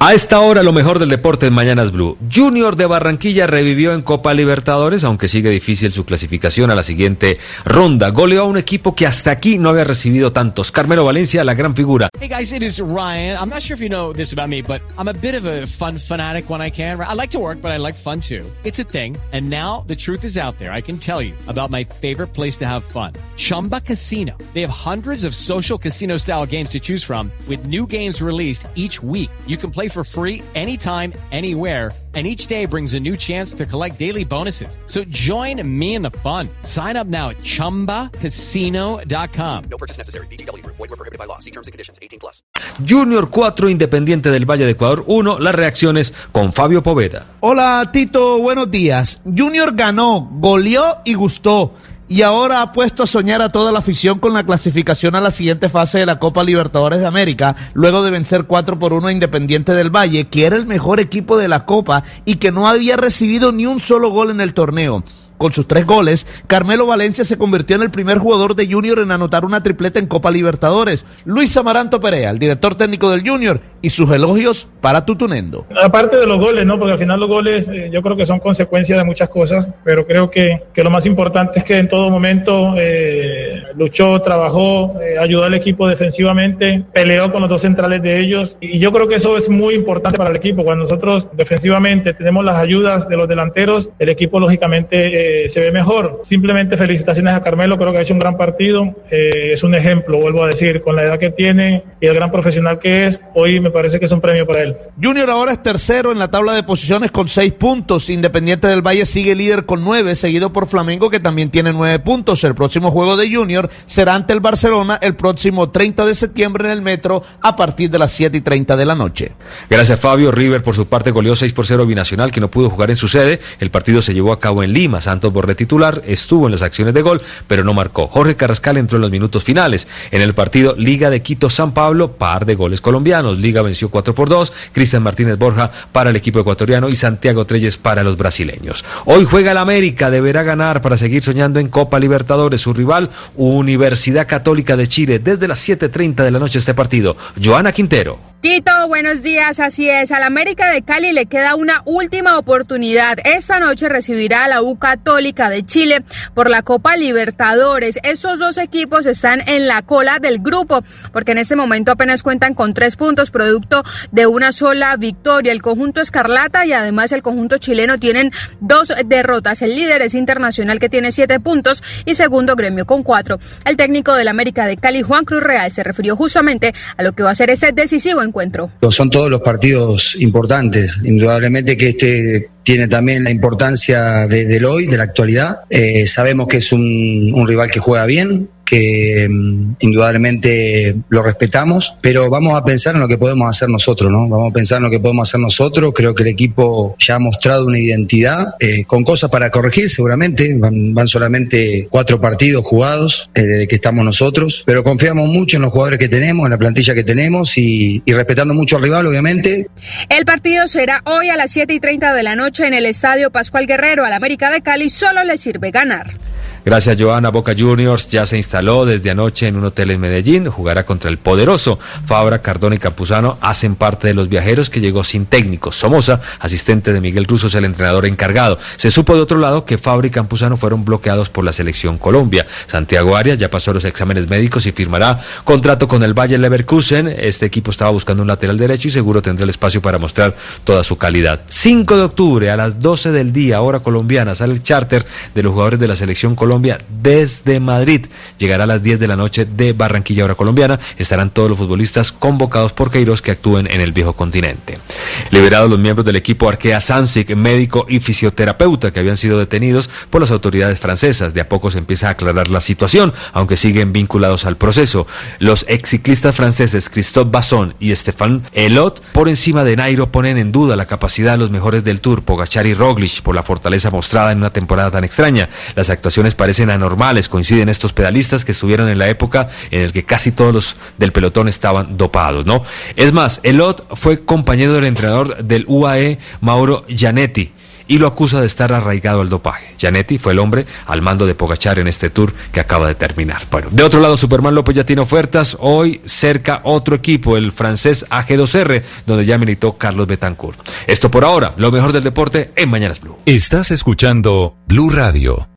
A esta hora lo mejor del deporte en Mañanas Blue. Junior de Barranquilla revivió en Copa Libertadores, aunque sigue difícil su clasificación a la siguiente ronda. Goleó a un equipo que hasta aquí no había recibido tantos. Carmelo Valencia, la gran figura. Hey guys, it is Ryan. I'm not sure if you know this about me, but I'm a bit of a fun fanatic when I can. I like to work, but I like fun too. It's a thing. And now the truth is out there. I can tell you about my favorite place to have fun. Chumba Casino. They have hundreds of social casino style games to choose from with new games released each week. You can play for free anytime, anywhere, and each day brings a new chance to collect daily bonuses. So join me in the fun. Sign up now at ChumbaCasino.com. No purchase necessary. VGW Group. Void where prohibited by law. See terms and conditions. 18 plus. Junior 4, Independiente del Valle de Ecuador 1. Las reacciones con Fabio Poveda. Hola Tito, buenos días. Junior ganó, goleó y gustó. Y ahora ha puesto a soñar a toda la afición con la clasificación a la siguiente fase de la Copa Libertadores de América, luego de vencer 4 por 1 a Independiente del Valle, que era el mejor equipo de la Copa y que no había recibido ni un solo gol en el torneo. Con sus tres goles, Carmelo Valencia se convirtió en el primer jugador de Junior en anotar una tripleta en Copa Libertadores. Luis Amaranto Perea, el director técnico del Junior, y sus elogios para Tutunendo. Aparte de los goles, ¿no? Porque al final los goles eh, yo creo que son consecuencia de muchas cosas, pero creo que, que lo más importante es que en todo momento eh, luchó, trabajó, eh, ayudó al equipo defensivamente, peleó con los dos centrales de ellos y yo creo que eso es muy importante para el equipo. Cuando nosotros defensivamente tenemos las ayudas de los delanteros, el equipo lógicamente eh, se ve mejor. Simplemente felicitaciones a Carmelo, creo que ha hecho un gran partido, eh, es un ejemplo, vuelvo a decir, con la edad que tiene y el gran profesional que es, hoy me parece que es un premio para él. Junior ahora es tercero en la tabla de posiciones con seis puntos. Independiente del Valle sigue líder con nueve, seguido por Flamengo que también tiene nueve puntos. El próximo juego de Junior será ante el Barcelona el próximo 30 de septiembre en el Metro a partir de las 7 y 30 de la noche. Gracias Fabio. River por su parte goleó 6 por 0 Binacional que no pudo jugar en su sede. El partido se llevó a cabo en Lima. Santos Borré titular estuvo en las acciones de gol pero no marcó. Jorge Carrascal entró en los minutos finales. En el partido Liga de Quito San Pablo, par de goles colombianos. Liga venció 4 por 2. Cristian Martínez Borja para el equipo ecuatoriano y Santiago Treyes para los brasileños. Hoy juega el América, deberá ganar para seguir soñando en Copa Libertadores. Su rival, Universidad Católica de Chile, desde las 7.30 de la noche este partido. Joana Quintero. Tito, buenos días. Así es, al América de Cali le queda una última oportunidad. Esta noche recibirá a la U Católica de Chile por la Copa Libertadores. Estos dos equipos están en la cola del grupo porque en este momento apenas cuentan con tres puntos producto de una sola victoria. El conjunto Escarlata y además el conjunto chileno tienen dos derrotas. El líder es Internacional que tiene siete puntos y segundo Gremio con cuatro. El técnico del América de Cali, Juan Cruz Real, se refirió justamente a lo que va a ser ese decisivo encuentro. Son todos los partidos importantes. Indudablemente que este tiene también la importancia de, del hoy, de la actualidad. Eh, sabemos que es un, un rival que juega bien, que um, indudablemente lo respetamos, pero vamos a pensar en lo que podemos hacer nosotros, ¿no? Vamos a pensar en lo que podemos hacer nosotros. Creo que el equipo ya ha mostrado una identidad, eh, con cosas para corregir seguramente. Van, solamente cuatro partidos jugados eh, desde que estamos nosotros, pero confiamos mucho en los jugadores que tenemos, en la plantilla que tenemos y, y respetando mucho al rival, obviamente. El partido será hoy a las 7 y 30 de la noche en el Estadio Pascual Guerrero. Al América de Cali solo le sirve ganar. Gracias, Joana. Boca Juniors ya se instaló desde anoche en un hotel en Medellín. Jugará contra el poderoso. Fabra, Cardona y Campuzano hacen parte de los viajeros que llegó sin técnico. Somoza, asistente de Miguel Russo, es el entrenador encargado. Se supo de otro lado que Fabra y Campuzano fueron bloqueados por la selección Colombia. Santiago Arias ya pasó los exámenes médicos y firmará contrato con el Bayer Leverkusen. Este equipo estaba buscando un lateral derecho y seguro tendrá el espacio para mostrar toda su calidad. 5 de octubre a las 12 del día, hora colombiana, sale el charter de los jugadores de la selección Colombia Colombia desde Madrid. Llegará a las 10 de la noche de Barranquilla, hora colombiana. Estarán todos los futbolistas convocados por Queiroz que actúen en el viejo continente. Liberados los miembros del equipo Arkea Sansic, médico y fisioterapeuta que habían sido detenidos por las autoridades francesas. De a poco se empieza a aclarar la situación, aunque siguen vinculados al proceso. Los ex ciclistas franceses Christophe Basson y Stéphane Elot por encima de Nairo ponen en duda la capacidad de los mejores del Tour, Pogachar y Roglic, por la fortaleza mostrada en una temporada tan extraña. Las actuaciones parecen anormales, coinciden estos pedalistas que estuvieron en la época en el que casi todos los del pelotón estaban dopados, ¿no? Es más, Elot fue compañero del entrenador del UAE, Mauro Gianetti y lo acusa de estar arraigado al dopaje. Janetti fue el hombre al mando de Pogachar en este tour que acaba de terminar. Bueno, de otro lado, Superman López ya tiene ofertas. Hoy cerca otro equipo, el francés AG2R, donde ya militó Carlos Betancourt. Esto por ahora, lo mejor del deporte en Mañanas Blue. Estás escuchando Blue Radio.